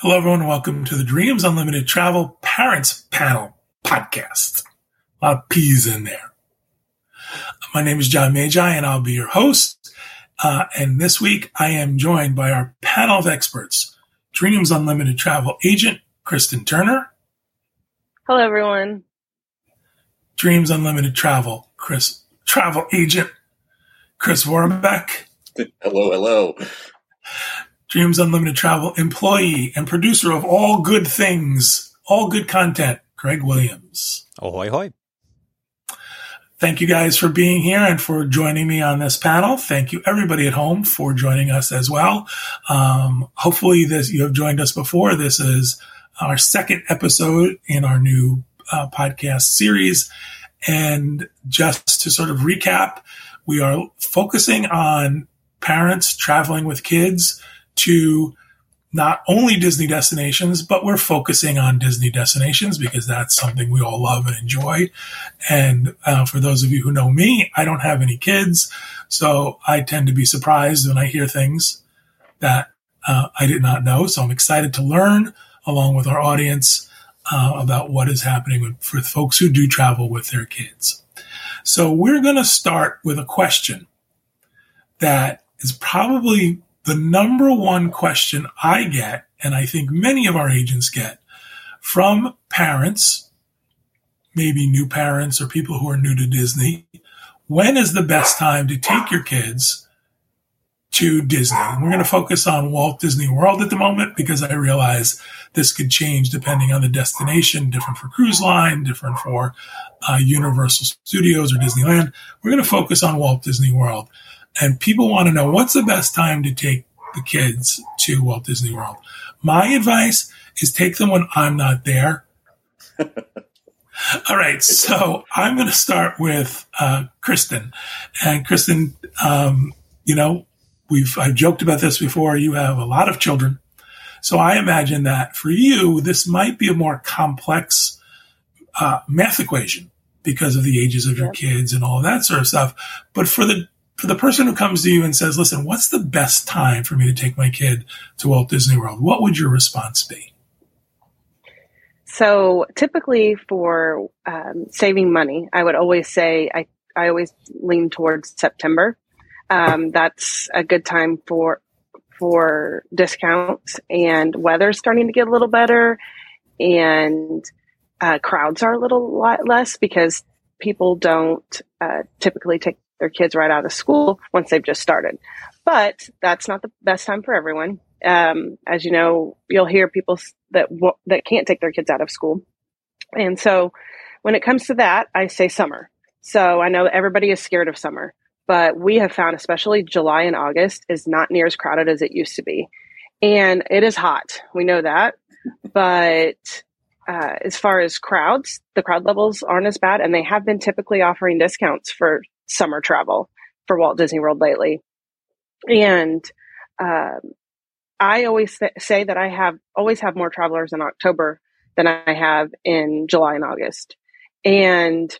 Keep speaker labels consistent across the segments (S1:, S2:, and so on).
S1: Hello, everyone. Welcome to the Dreams Unlimited Travel Parents Panel podcast. A lot of P's in there. My name is John Magi, and I'll be your host. Uh, and this week, I am joined by our panel of experts Dreams Unlimited Travel agent, Kristen Turner.
S2: Hello, everyone.
S1: Dreams Unlimited Travel, Chris, travel agent, Chris Warbeck.
S3: Hello, hello.
S1: Dreams Unlimited Travel employee and producer of all good things, all good content, Greg Williams.
S4: Ahoy, hoy.
S1: Thank you guys for being here and for joining me on this panel. Thank you everybody at home for joining us as well. Um, hopefully this, you have joined us before. This is our second episode in our new uh, podcast series. And just to sort of recap, we are focusing on parents traveling with kids to not only Disney destinations, but we're focusing on Disney destinations because that's something we all love and enjoy. And uh, for those of you who know me, I don't have any kids, so I tend to be surprised when I hear things that uh, I did not know. So I'm excited to learn along with our audience uh, about what is happening for folks who do travel with their kids. So we're going to start with a question that is probably the number one question I get, and I think many of our agents get from parents, maybe new parents or people who are new to Disney, when is the best time to take your kids to Disney? And we're going to focus on Walt Disney World at the moment because I realize this could change depending on the destination, different for cruise line, different for uh, Universal Studios or Disneyland. We're going to focus on Walt Disney World and people want to know what's the best time to take the kids to Walt Disney World. My advice is take them when I'm not there. All right, so I'm going to start with uh, Kristen, and Kristen, um, you know, we've I've joked about this before. You have a lot of children, so I imagine that for you, this might be a more complex uh, math equation because of the ages of your kids and all of that sort of stuff. But for the for the person who comes to you and says, listen, what's the best time for me to take my kid to Walt Disney World? What would your response be?
S2: So typically for um, saving money, I would always say I, I always lean towards September. Um, that's a good time for for discounts and weather's starting to get a little better and uh, crowds are a little lot less because people don't uh, typically take their kids right out of school once they've just started. But that's not the best time for everyone. Um, as you know, you'll hear people that that can't take their kids out of school, and so when it comes to that, I say summer. So I know everybody is scared of summer, but we have found, especially July and August, is not near as crowded as it used to be, and it is hot. We know that, but uh, as far as crowds, the crowd levels aren't as bad, and they have been typically offering discounts for summer travel for Walt Disney World lately. And um, I always th- say that I have always have more travelers in October than I have in July and August. And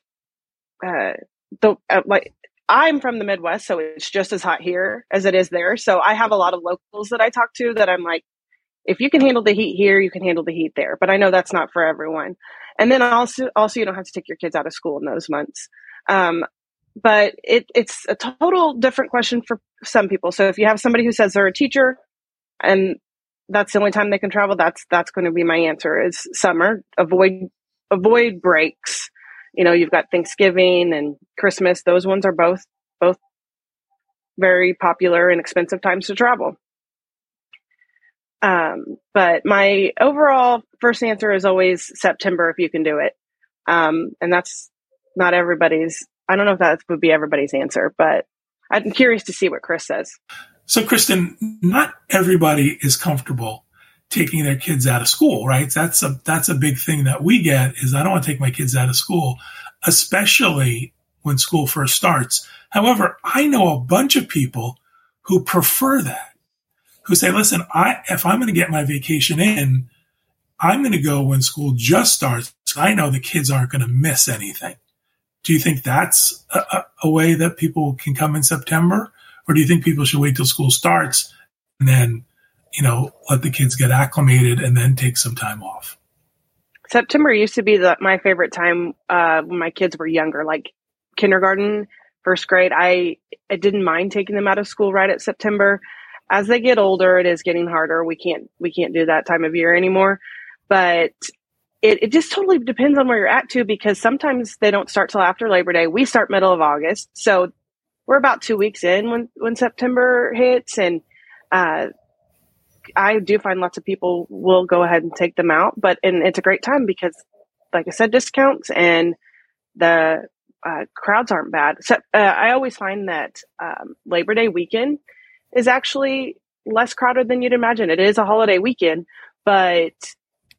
S2: uh, the uh, like I'm from the Midwest, so it's just as hot here as it is there. So I have a lot of locals that I talk to that I'm like, if you can handle the heat here, you can handle the heat there. But I know that's not for everyone. And then also, also you don't have to take your kids out of school in those months. Um, but it, it's a total different question for some people. So if you have somebody who says they're a teacher and that's the only time they can travel, that's that's going to be my answer is summer. Avoid avoid breaks. You know, you've got Thanksgiving and Christmas. Those ones are both both very popular and expensive times to travel. Um, but my overall first answer is always September if you can do it. Um, and that's not everybody's I don't know if that would be everybody's answer, but I'm curious to see what Chris says.
S1: So, Kristen, not everybody is comfortable taking their kids out of school, right? That's a that's a big thing that we get is I don't want to take my kids out of school, especially when school first starts. However, I know a bunch of people who prefer that, who say, listen, I if I'm going to get my vacation in, I'm going to go when school just starts. I know the kids aren't going to miss anything. Do you think that's a, a, way that people can come in September, or do you think people should wait till school starts and then you know, let the kids get acclimated and then take some time off.
S2: September used to be the, my favorite time uh, when my kids were younger, like kindergarten, first grade. I, I didn't mind taking them out of school right at September. As they get older, it is getting harder. We can't we can't do that time of year anymore. But it, it just totally depends on where you're at too, because sometimes they don't start till after Labor Day. We start middle of August, so we're about two weeks in when when September hits, and uh, I do find lots of people will go ahead and take them out, but and it's a great time because, like I said, discounts and the uh, crowds aren't bad. So uh, I always find that um, Labor Day weekend is actually less crowded than you'd imagine. It is a holiday weekend, but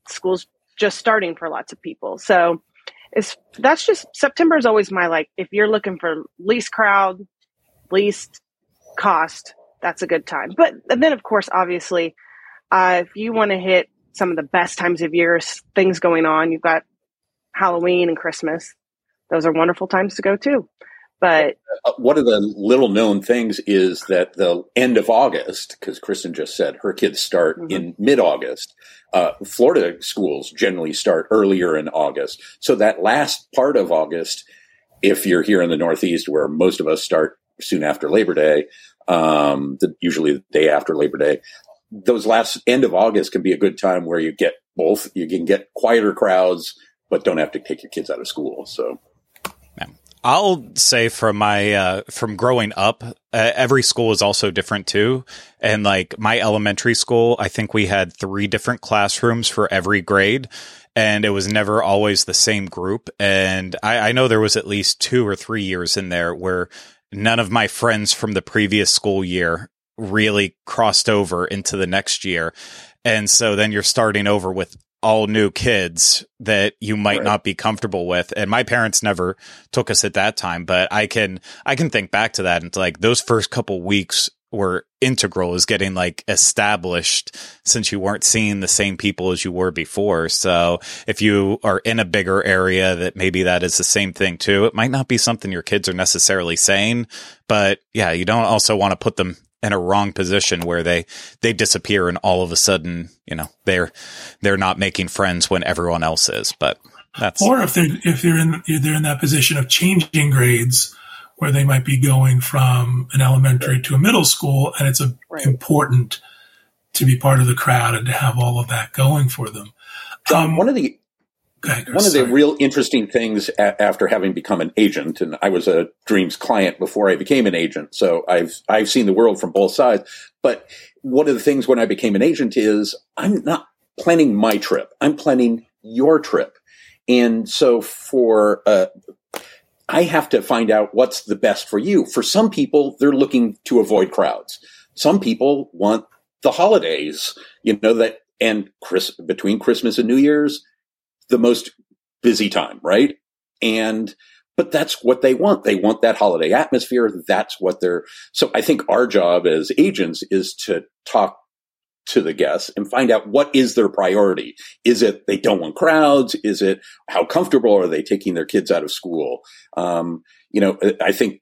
S2: school's just starting for lots of people. So it's that's just September is always my like if you're looking for least crowd, least cost, that's a good time. But then, of course, obviously, uh, if you want to hit some of the best times of years, things going on, you've got Halloween and Christmas. Those are wonderful times to go too. But
S3: uh, one of the little known things is that the end of August, because Kristen just said her kids start mm-hmm. in mid August. Uh, Florida schools generally start earlier in August. So that last part of August, if you're here in the Northeast, where most of us start soon after Labor Day, um, the, usually the day after Labor Day. Those last end of August can be a good time where you get both. You can get quieter crowds, but don't have to take your kids out of school. So.
S4: I'll say from my uh, from growing up, uh, every school is also different too. And like my elementary school, I think we had three different classrooms for every grade, and it was never always the same group. And I, I know there was at least two or three years in there where none of my friends from the previous school year really crossed over into the next year. And so then you're starting over with all new kids that you might right. not be comfortable with. And my parents never took us at that time, but I can, I can think back to that and like those first couple weeks were integral is getting like established since you weren't seeing the same people as you were before. So if you are in a bigger area that maybe that is the same thing too, it might not be something your kids are necessarily saying, but yeah, you don't also want to put them in a wrong position where they they disappear and all of a sudden, you know, they're they're not making friends when everyone else is. But that's
S1: or if they're if they're in they're in that position of changing grades where they might be going from an elementary to a middle school, and it's a, right. important to be part of the crowd and to have all of that going for them.
S3: Um, one of the ahead, one of the real interesting things a- after having become an agent, and I was a Dreams client before I became an agent, so I've I've seen the world from both sides. But one of the things when I became an agent is I'm not planning my trip; I'm planning your trip. And so for uh, I have to find out what's the best for you. For some people, they're looking to avoid crowds. Some people want the holidays, you know, that, and Chris, between Christmas and New Year's, the most busy time, right? And, but that's what they want. They want that holiday atmosphere. That's what they're, so I think our job as agents is to talk to the guests and find out what is their priority. Is it they don't want crowds? Is it how comfortable are they taking their kids out of school? Um, you know, I think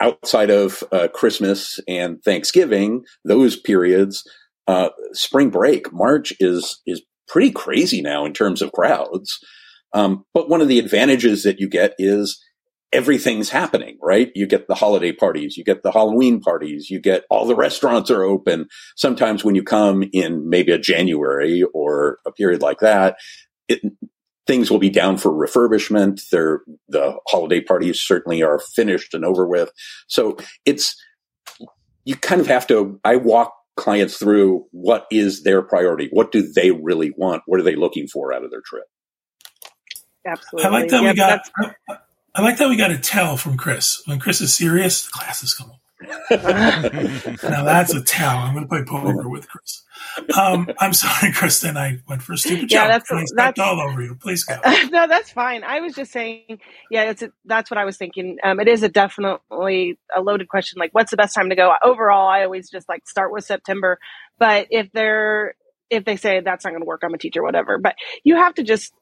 S3: outside of uh, Christmas and Thanksgiving, those periods, uh, spring break, March is is pretty crazy now in terms of crowds. Um, but one of the advantages that you get is everything's happening, right? You get the holiday parties, you get the Halloween parties, you get all the restaurants are open. Sometimes when you come in maybe a January or a period like that, it, things will be down for refurbishment. They're, the holiday parties certainly are finished and over with. So it's, you kind of have to, I walk clients through what is their priority? What do they really want? What are they looking for out of their trip?
S2: Absolutely.
S1: I like that yep, we got, I like that we got a tell from Chris. When Chris is serious, the class is on. Now that's a tell. I'm going to play poker with Chris. Um, I'm sorry, Kristen. I went for a stupid yeah, joke. That's, that's all over you. Please go.
S2: no, that's fine. I was just saying, yeah, it's a, that's what I was thinking. Um, it is a definitely a loaded question. Like, what's the best time to go? Overall, I always just like start with September. But if they're if they say that's not going to work, I'm a teacher, whatever. But you have to just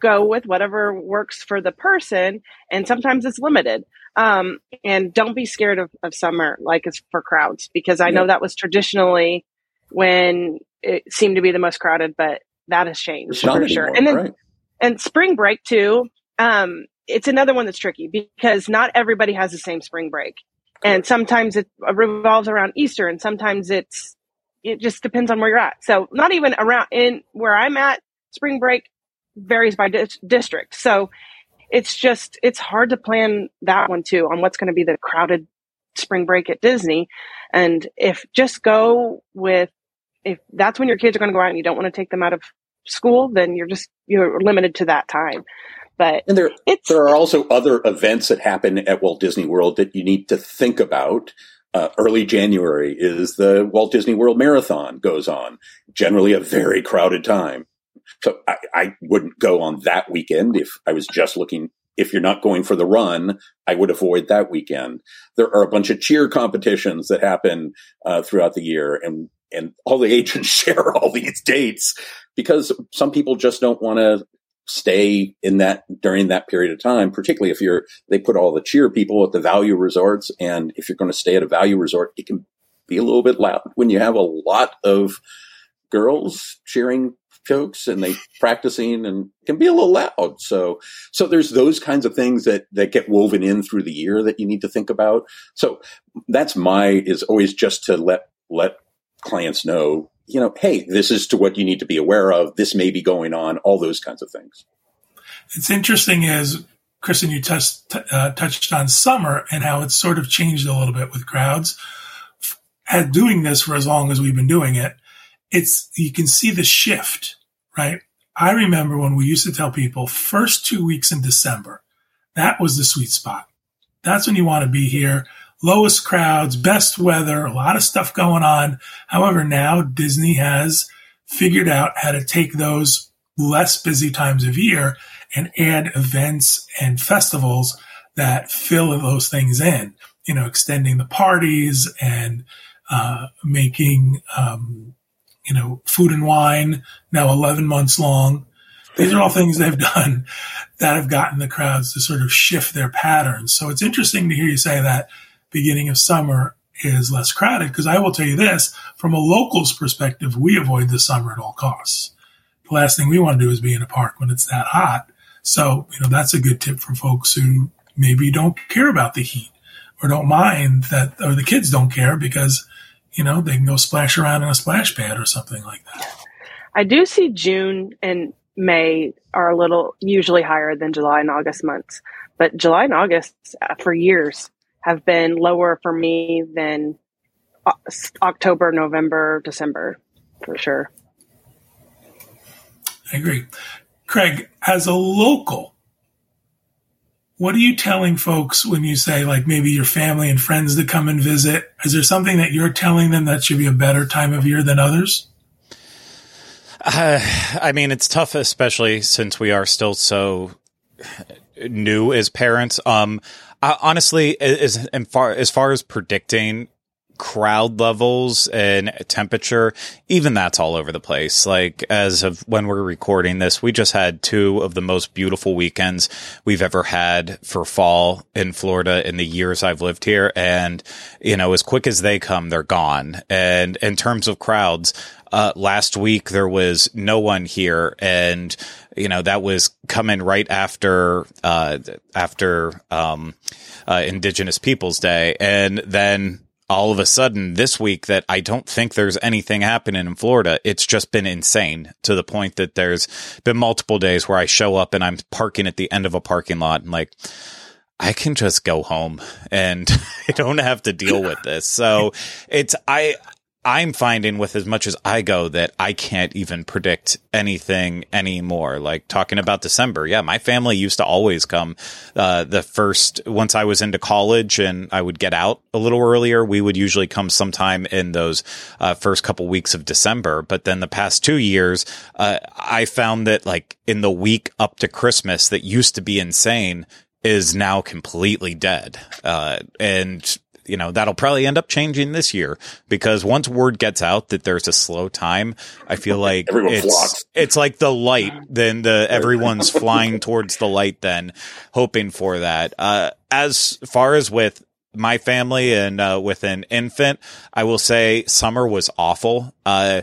S2: go with whatever works for the person. And sometimes it's limited. Um, and don't be scared of, of summer like it's for crowds because I know that was traditionally when it seemed to be the most crowded, but that has changed for anymore, sure. And then right. and spring break too. Um, it's another one that's tricky because not everybody has the same spring break. And sometimes it revolves around Easter and sometimes it's, it just depends on where you're at. So not even around in where I'm at, spring break varies by di- district. So it's just, it's hard to plan that one too on what's going to be the crowded spring break at Disney. And if just go with, if that's when your kids are going to go out and you don't want to take them out of school, then you're just, you're limited to that time. But
S3: and there, there are also other events that happen at Walt Disney World that you need to think about. Uh, early January is the Walt Disney World Marathon goes on, generally a very crowded time. So I, I wouldn't go on that weekend if I was just looking. If you're not going for the run, I would avoid that weekend. There are a bunch of cheer competitions that happen uh, throughout the year, and and all the agents share all these dates because some people just don't want to stay in that during that period of time, particularly if you're, they put all the cheer people at the value resorts. And if you're going to stay at a value resort, it can be a little bit loud when you have a lot of girls cheering folks and they practicing and can be a little loud. So, so there's those kinds of things that, that get woven in through the year that you need to think about. So that's my, is always just to let, let clients know you know, hey, this is to what you need to be aware of. This may be going on, all those kinds of things.
S1: It's interesting as Kristen, you touched, uh, touched on summer and how it's sort of changed a little bit with crowds. At doing this for as long as we've been doing it, it's, you can see the shift, right? I remember when we used to tell people first two weeks in December, that was the sweet spot. That's when you want to be here lowest crowds, best weather, a lot of stuff going on. However, now Disney has figured out how to take those less busy times of year and add events and festivals that fill those things in, you know, extending the parties and uh, making, um, you know, food and wine now 11 months long. These are all things they've done that have gotten the crowds to sort of shift their patterns. So it's interesting to hear you say that beginning of summer is less crowded because I will tell you this from a local's perspective, we avoid the summer at all costs. The last thing we want to do is be in a park when it's that hot. So, you know, that's a good tip for folks who maybe don't care about the heat or don't mind that, or the kids don't care because, you know, they can go splash around in a splash pad or something like that.
S2: I do see June and May are a little usually higher than July and August months, but July and August uh, for years have been lower for me than October, November, December, for sure.
S1: I agree. Craig, as a local, what are you telling folks when you say, like, maybe your family and friends that come and visit? Is there something that you're telling them that should be a better time of year than others?
S4: Uh, I mean, it's tough, especially since we are still so new as parents. Um, I, honestly, as, as far as far as predicting crowd levels and temperature, even that's all over the place. Like as of when we're recording this, we just had two of the most beautiful weekends we've ever had for fall in Florida in the years I've lived here. And, you know, as quick as they come, they're gone. And in terms of crowds, uh, last week there was no one here and, you know, that was coming right after, uh, after, um, uh, Indigenous Peoples Day. And then all of a sudden this week that I don't think there's anything happening in Florida. It's just been insane to the point that there's been multiple days where I show up and I'm parking at the end of a parking lot and like, I can just go home and I don't have to deal with this. So it's, I, I'm finding with as much as I go that I can't even predict anything anymore. Like talking about December. Yeah. My family used to always come, uh, the first, once I was into college and I would get out a little earlier, we would usually come sometime in those, uh, first couple weeks of December. But then the past two years, uh, I found that like in the week up to Christmas that used to be insane is now completely dead. Uh, and you know, that'll probably end up changing this year because once word gets out that there's a slow time, I feel like it's, flocks. it's like the light, then the everyone's flying towards the light then hoping for that. Uh, as far as with my family and uh, with an infant, I will say summer was awful. Uh,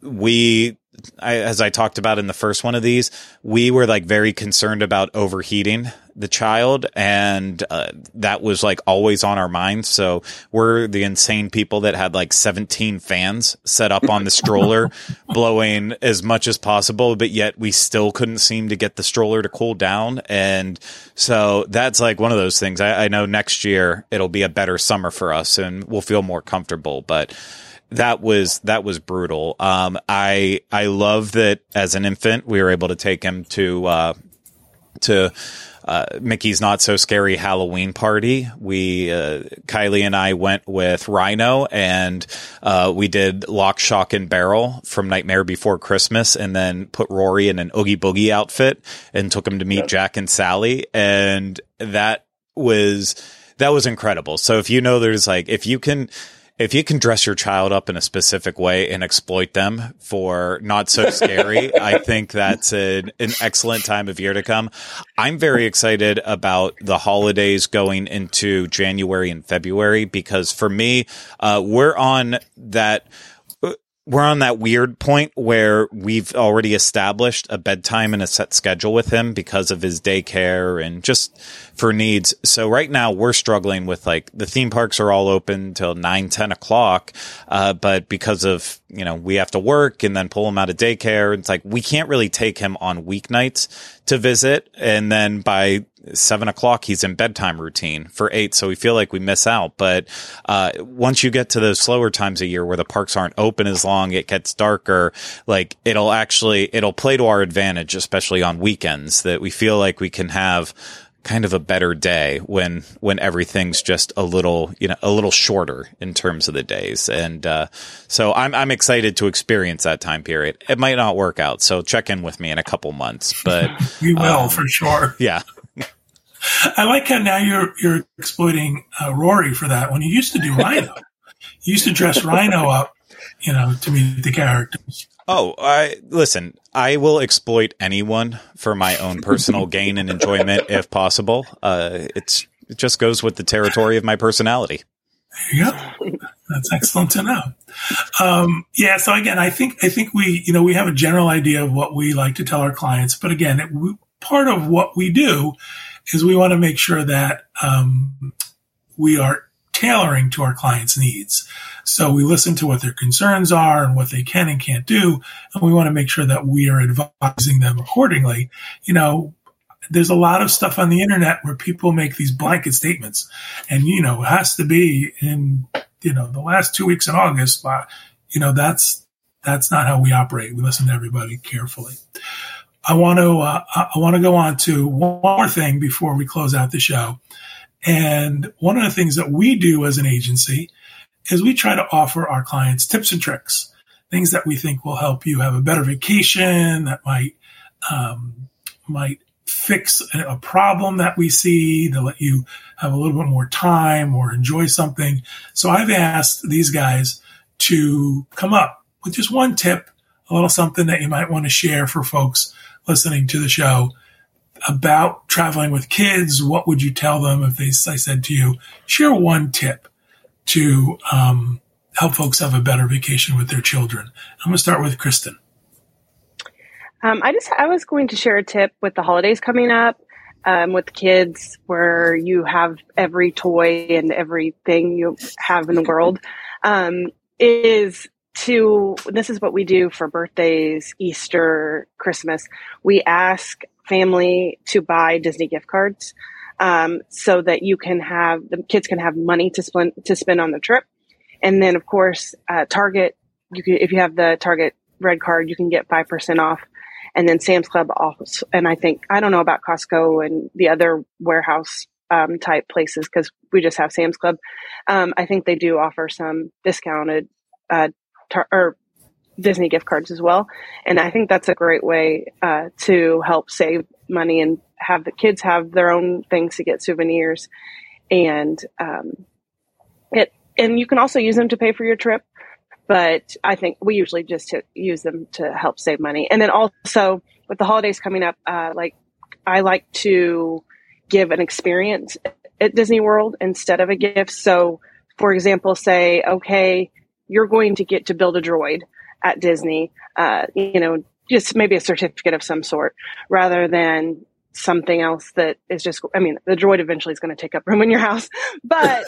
S4: we I, as I talked about in the first one of these, we were like very concerned about overheating the child, and uh, that was like always on our minds. So we're the insane people that had like 17 fans set up on the stroller, blowing as much as possible, but yet we still couldn't seem to get the stroller to cool down. And so that's like one of those things. I, I know next year it'll be a better summer for us, and we'll feel more comfortable, but that was that was brutal. Um, I I love that as an infant we were able to take him to uh, to uh, Mickey's Not So Scary Halloween Party. We uh, Kylie and I went with Rhino and uh, we did Lock, Shock, and Barrel from Nightmare Before Christmas, and then put Rory in an Oogie Boogie outfit and took him to meet Jack and Sally, and that was that was incredible. So if you know there's like if you can if you can dress your child up in a specific way and exploit them for not so scary, I think that's an, an excellent time of year to come. I'm very excited about the holidays going into January and February because for me, uh, we're on that we're on that weird point where we've already established a bedtime and a set schedule with him because of his daycare and just for needs. So right now we're struggling with like the theme parks are all open till nine, 10 o'clock. Uh, but because of, you know, we have to work and then pull him out of daycare, it's like we can't really take him on weeknights to visit. And then by seven o'clock he's in bedtime routine for eight so we feel like we miss out but uh, once you get to those slower times a year where the parks aren't open as long it gets darker like it'll actually it'll play to our advantage especially on weekends that we feel like we can have kind of a better day when when everything's just a little you know a little shorter in terms of the days and uh, so I'm I'm excited to experience that time period. It might not work out, so check in with me in a couple months, but
S1: you will um, for sure.
S4: Yeah.
S1: I like how now you're you're exploiting uh, Rory for that. When you used to do Rhino, you used to dress Rhino up, you know, to meet the characters.
S4: Oh, I listen. I will exploit anyone for my own personal gain and enjoyment if possible. Uh, it's it just goes with the territory of my personality.
S1: There you go. That's excellent to know. Um, yeah. So again, I think I think we you know we have a general idea of what we like to tell our clients, but again, it, we, part of what we do is we want to make sure that um, we are tailoring to our clients' needs. So we listen to what their concerns are and what they can and can't do, and we want to make sure that we are advising them accordingly. You know, there's a lot of stuff on the internet where people make these blanket statements, and you know, it has to be in you know the last two weeks in August. You know, that's that's not how we operate. We listen to everybody carefully. I want to uh, I want to go on to one more thing before we close out the show. And one of the things that we do as an agency is we try to offer our clients tips and tricks, things that we think will help you have a better vacation, that might um, might fix a problem that we see, to let you have a little bit more time or enjoy something. So I've asked these guys to come up with just one tip, a little something that you might want to share for folks listening to the show about traveling with kids. What would you tell them if they, I said to you, share one tip to um, help folks have a better vacation with their children? I'm going to start with Kristen.
S2: Um, I just I was going to share a tip with the holidays coming up. Um, with kids, where you have every toy and everything you have in the world, um, is to this is what we do for birthdays, Easter, Christmas. We ask family to buy Disney gift cards um, so that you can have the kids can have money to spend to spend on the trip. And then, of course, uh, Target. You can if you have the Target red card, you can get five percent off. And then Sam's Club also, And I think I don't know about Costco and the other warehouse um, type places because we just have Sam's Club. Um, I think they do offer some discounted uh, tar- or Disney gift cards as well. And I think that's a great way uh, to help save money and have the kids have their own things to get souvenirs. And um, it and you can also use them to pay for your trip. But I think we usually just use them to help save money. And then also with the holidays coming up, uh, like I like to give an experience at Disney World instead of a gift. So, for example, say, okay, you're going to get to build a droid at Disney, uh, you know, just maybe a certificate of some sort rather than something else that is just i mean the droid eventually is going to take up room in your house. But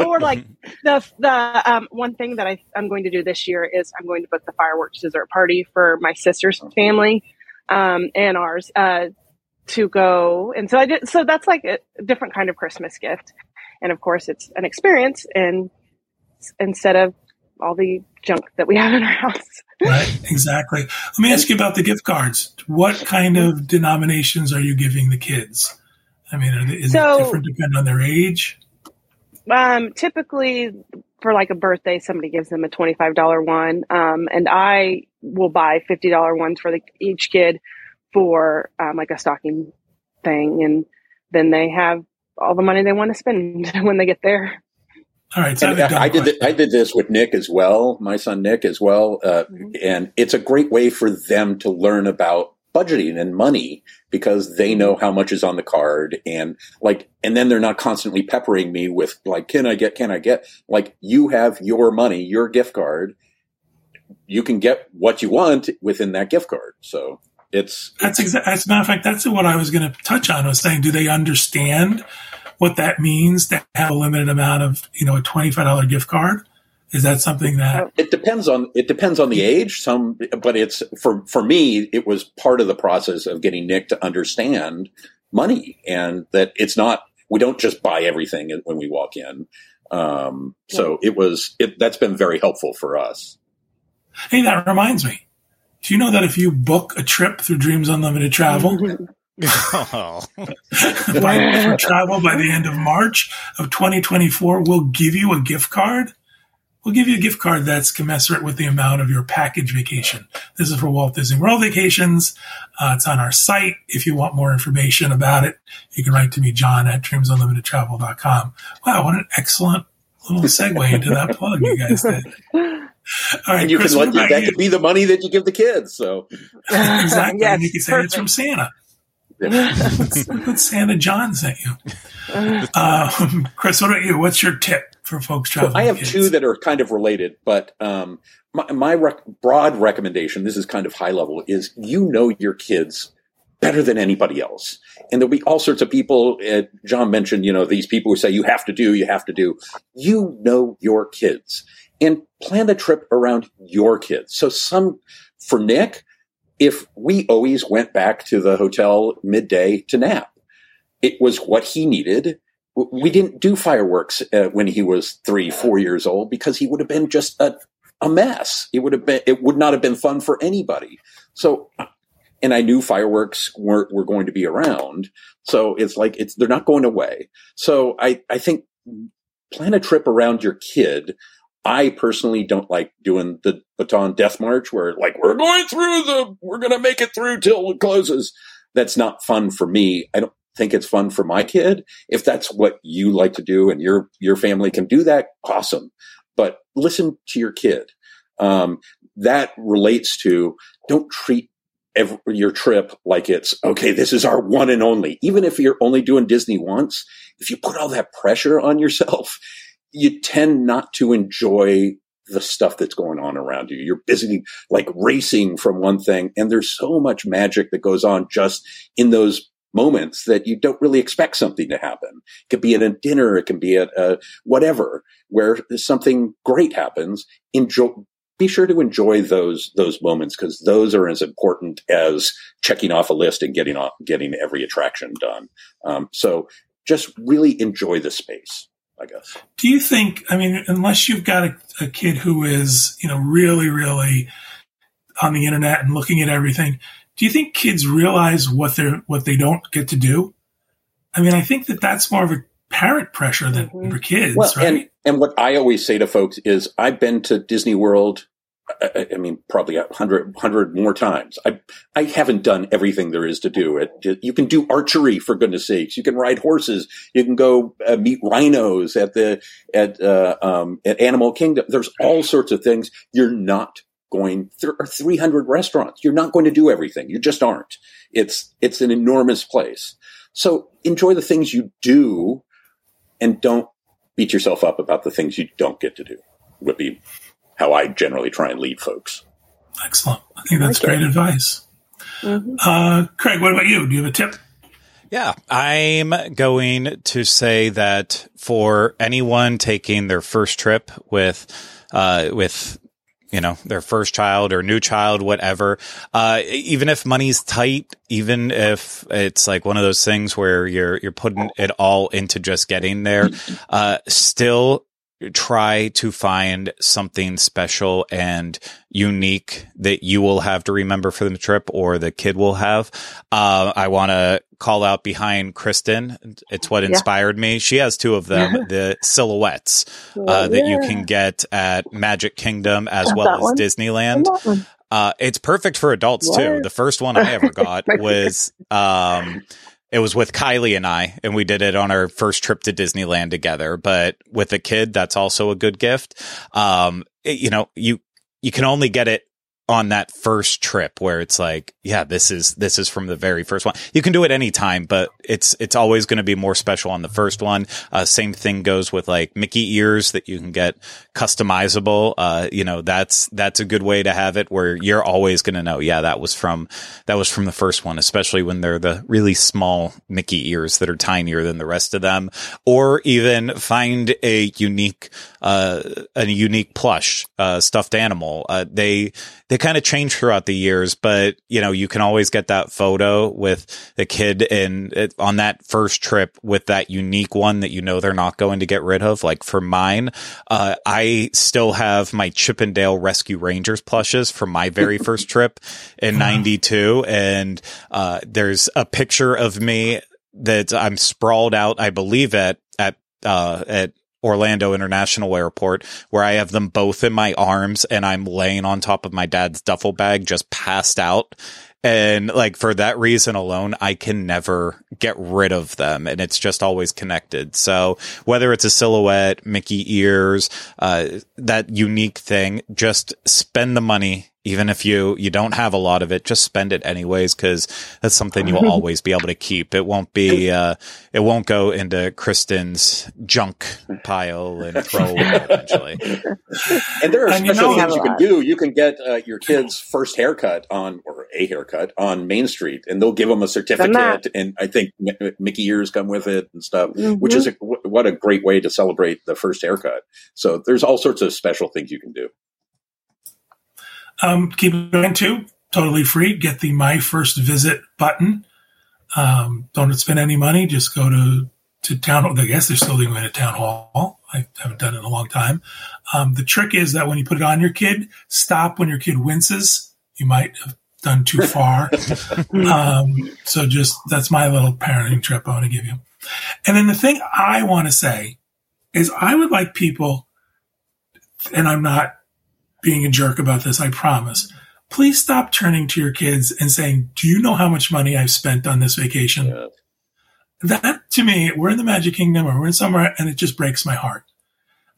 S2: or like the the um, one thing that I, i'm going to do this year is i'm going to book the fireworks dessert party for my sister's family um, and ours uh, to go. And so i did so that's like a different kind of christmas gift. And of course it's an experience and instead of all the junk that we have in our house.
S1: right, exactly. Let me ask you about the gift cards. What kind of denominations are you giving the kids? I mean, they, is so, it different depending on their age?
S2: Um, typically, for like a birthday, somebody gives them a twenty-five dollar one, um, and I will buy fifty dollar ones for the, each kid for um, like a stocking thing, and then they have all the money they want to spend when they get there.
S1: All right, so
S3: I, I did th- I did this with Nick as well, my son Nick as well, uh, mm-hmm. and it's a great way for them to learn about budgeting and money because they know how much is on the card and like and then they're not constantly peppering me with like can i get can i get? Like you have your money your gift card. You can get what you want within that gift card so it's
S1: that's exactly as a matter of fact that's what i was going to touch on I was saying do they understand what that means to have a limited amount of, you know, a $25 gift card? Is that something that
S3: it depends on it depends on the age. Some but it's for for me it was part of the process of getting Nick to understand money and that it's not we don't just buy everything when we walk in. Um, so it was it that's been very helpful for us.
S1: Hey that reminds me. Do you know that if you book a trip through dreams unlimited travel oh. by, travel by the end of March of 2024, we'll give you a gift card. We'll give you a gift card that's commensurate with the amount of your package vacation. This is for Walt Disney World vacations. Uh, it's on our site. If you want more information about it, you can write to me, John at dreamsunlimitedtravel.com. Wow, what an excellent little segue into that plug you guys did.
S3: All right, and you Chris, can let you, that you? could be the money that you give the kids. So
S1: exactly, yes, and you can say perfect. it's from Santa. What Santa John sent you. Um, Chris, what about you? What's your tip for folks traveling?
S3: I have kids? two that are kind of related, but um, my, my rec- broad recommendation, this is kind of high level, is you know your kids better than anybody else. And there'll be all sorts of people. Uh, John mentioned, you know, these people who say you have to do, you have to do. You know your kids and plan the trip around your kids. So some, for Nick, if we always went back to the hotel midday to nap, it was what he needed. We didn't do fireworks uh, when he was three, four years old because he would have been just a, a mess. It would have been, it would not have been fun for anybody. So, and I knew fireworks weren't, were going to be around. So it's like, it's, they're not going away. So I, I think plan a trip around your kid I personally don't like doing the Bataan Death March where like we're going through the we're going to make it through till it closes. That's not fun for me. I don't think it's fun for my kid. If that's what you like to do and your your family can do that, awesome. But listen to your kid. Um, that relates to don't treat every, your trip like it's okay. This is our one and only. Even if you're only doing Disney once, if you put all that pressure on yourself, you tend not to enjoy the stuff that's going on around you. You're busy like racing from one thing and there's so much magic that goes on just in those moments that you don't really expect something to happen. It could be at a dinner. It can be at a whatever where something great happens. Enjoy, be sure to enjoy those, those moments because those are as important as checking off a list and getting off, getting every attraction done. Um, so just really enjoy the space. I guess.
S1: Do you think? I mean, unless you've got a, a kid who is, you know, really, really on the internet and looking at everything, do you think kids realize what they're what they don't get to do? I mean, I think that that's more of a parent pressure than mm-hmm. for kids, well, right?
S3: And, and what I always say to folks is, I've been to Disney World I, mean, probably a hundred, hundred more times. I, I haven't done everything there is to do. It, you can do archery for goodness sakes. You can ride horses. You can go uh, meet rhinos at the, at, uh, um, at Animal Kingdom. There's all sorts of things. You're not going, there are 300 restaurants. You're not going to do everything. You just aren't. It's, it's an enormous place. So enjoy the things you do and don't beat yourself up about the things you don't get to do. Would be how I generally try and lead folks.
S1: Excellent. I think that's great advice. Mm-hmm. Uh, Craig, what about you? Do you have a tip?
S4: Yeah, I'm going to say that for anyone taking their first trip with, uh, with you know, their first child or new child, whatever. Uh, even if money's tight, even if it's like one of those things where you're, you're putting it all into just getting there, uh, still try to find something special and unique that you will have to remember for the trip or the kid will have. Uh, I want to call out behind Kristen. It's what inspired yeah. me. She has two of them, the silhouettes uh, that you can get at Magic Kingdom as well as one. Disneyland. Uh, it's perfect for adults what? too. The first one I ever got was, um, it was with Kylie and I, and we did it on our first trip to Disneyland together. But with a kid, that's also a good gift. Um, it, you know, you, you can only get it on that first trip where it's like, yeah, this is, this is from the very first one. You can do it anytime, but it's, it's always going to be more special on the first one. Uh, same thing goes with like Mickey ears that you can get customizable. Uh, you know, that's, that's a good way to have it where you're always going to know, yeah, that was from, that was from the first one, especially when they're the really small Mickey ears that are tinier than the rest of them, or even find a unique, uh, a unique plush, uh, stuffed animal. Uh, they, they kind of change throughout the years, but you know, you can always get that photo with the kid in on that first trip with that unique one that you know they're not going to get rid of. Like for mine, uh, I still have my Chip 'n Dale Rescue Rangers plushes from my very first trip in '92, and uh, there's a picture of me that I'm sprawled out, I believe at at uh, at Orlando International Airport where I have them both in my arms and I'm laying on top of my dad's duffel bag, just passed out. And like for that reason alone, I can never get rid of them and it's just always connected. So whether it's a silhouette, Mickey ears, uh, that unique thing, just spend the money even if you you don't have a lot of it just spend it anyways because that's something you'll always be able to keep. It won't be uh it won't go into kristen's junk pile and throw away eventually.
S3: And there are and special you know, things you can do. You can get uh, your kid's first haircut on or a haircut on main street and they'll give them a certificate and i think mickey ears come with it and stuff mm-hmm. which is a, what a great way to celebrate the first haircut. So there's all sorts of special things you can do
S1: um, keep it going too. Totally free. Get the My First Visit button. Um, don't spend any money. Just go to to town. I guess they're still doing it at town hall. I haven't done it in a long time. Um, the trick is that when you put it on your kid, stop when your kid winces. You might have done too far. um, so just that's my little parenting trip I want to give you. And then the thing I want to say is I would like people, and I'm not being a jerk about this, I promise. Please stop turning to your kids and saying, Do you know how much money I've spent on this vacation? Yeah. That to me, we're in the Magic Kingdom or we're in somewhere and it just breaks my heart.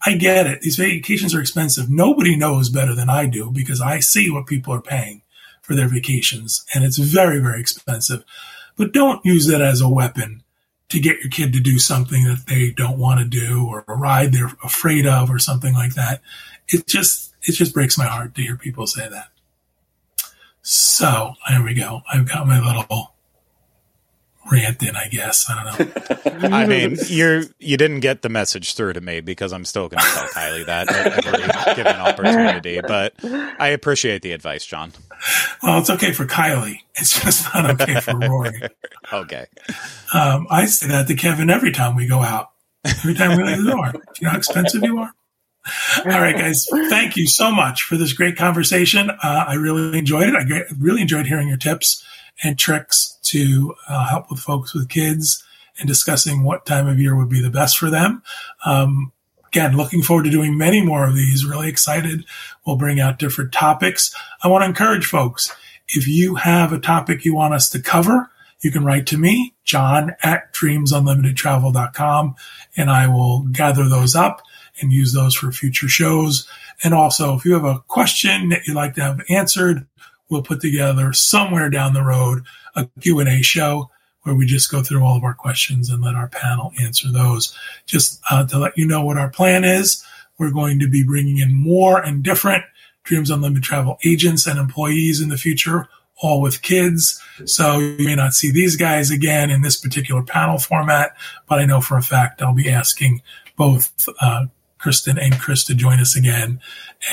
S1: I get it. These vacations are expensive. Nobody knows better than I do because I see what people are paying for their vacations and it's very, very expensive. But don't use that as a weapon to get your kid to do something that they don't want to do or a ride they're afraid of or something like that. It just, it just breaks my heart to hear people say that. So there we go. I've got my little rant in, I guess. I don't
S4: know. I mean, you you didn't get the message through to me because I'm still going to tell Kylie that at every given opportunity. But I appreciate the advice, John.
S1: Well, it's okay for Kylie. It's just not okay for Rory.
S4: okay.
S1: Um, I say that to Kevin every time we go out. Every time we leave the door. Do you know how expensive you are? All right, guys. Thank you so much for this great conversation. Uh, I really enjoyed it. I really enjoyed hearing your tips and tricks to uh, help with folks with kids and discussing what time of year would be the best for them. Um, again, looking forward to doing many more of these. Really excited. We'll bring out different topics. I want to encourage folks if you have a topic you want us to cover, you can write to me, john at dreamsunlimitedtravel.com, and I will gather those up and use those for future shows. And also, if you have a question that you'd like to have answered, we'll put together somewhere down the road a Q&A show where we just go through all of our questions and let our panel answer those. Just uh, to let you know what our plan is, we're going to be bringing in more and different Dreams Unlimited travel agents and employees in the future, all with kids. So you may not see these guys again in this particular panel format, but I know for a fact I'll be asking both uh, Kristen and Chris to join us again.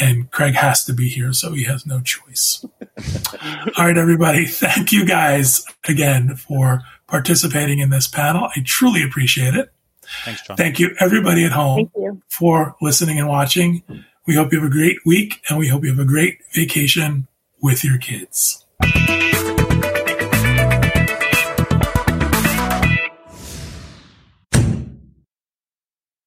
S1: And Craig has to be here, so he has no choice. All right, everybody. Thank you guys again for participating in this panel. I truly appreciate it.
S4: Thanks, John.
S1: Thank you, everybody at home, for listening and watching. We hope you have a great week and we hope you have a great vacation with your kids.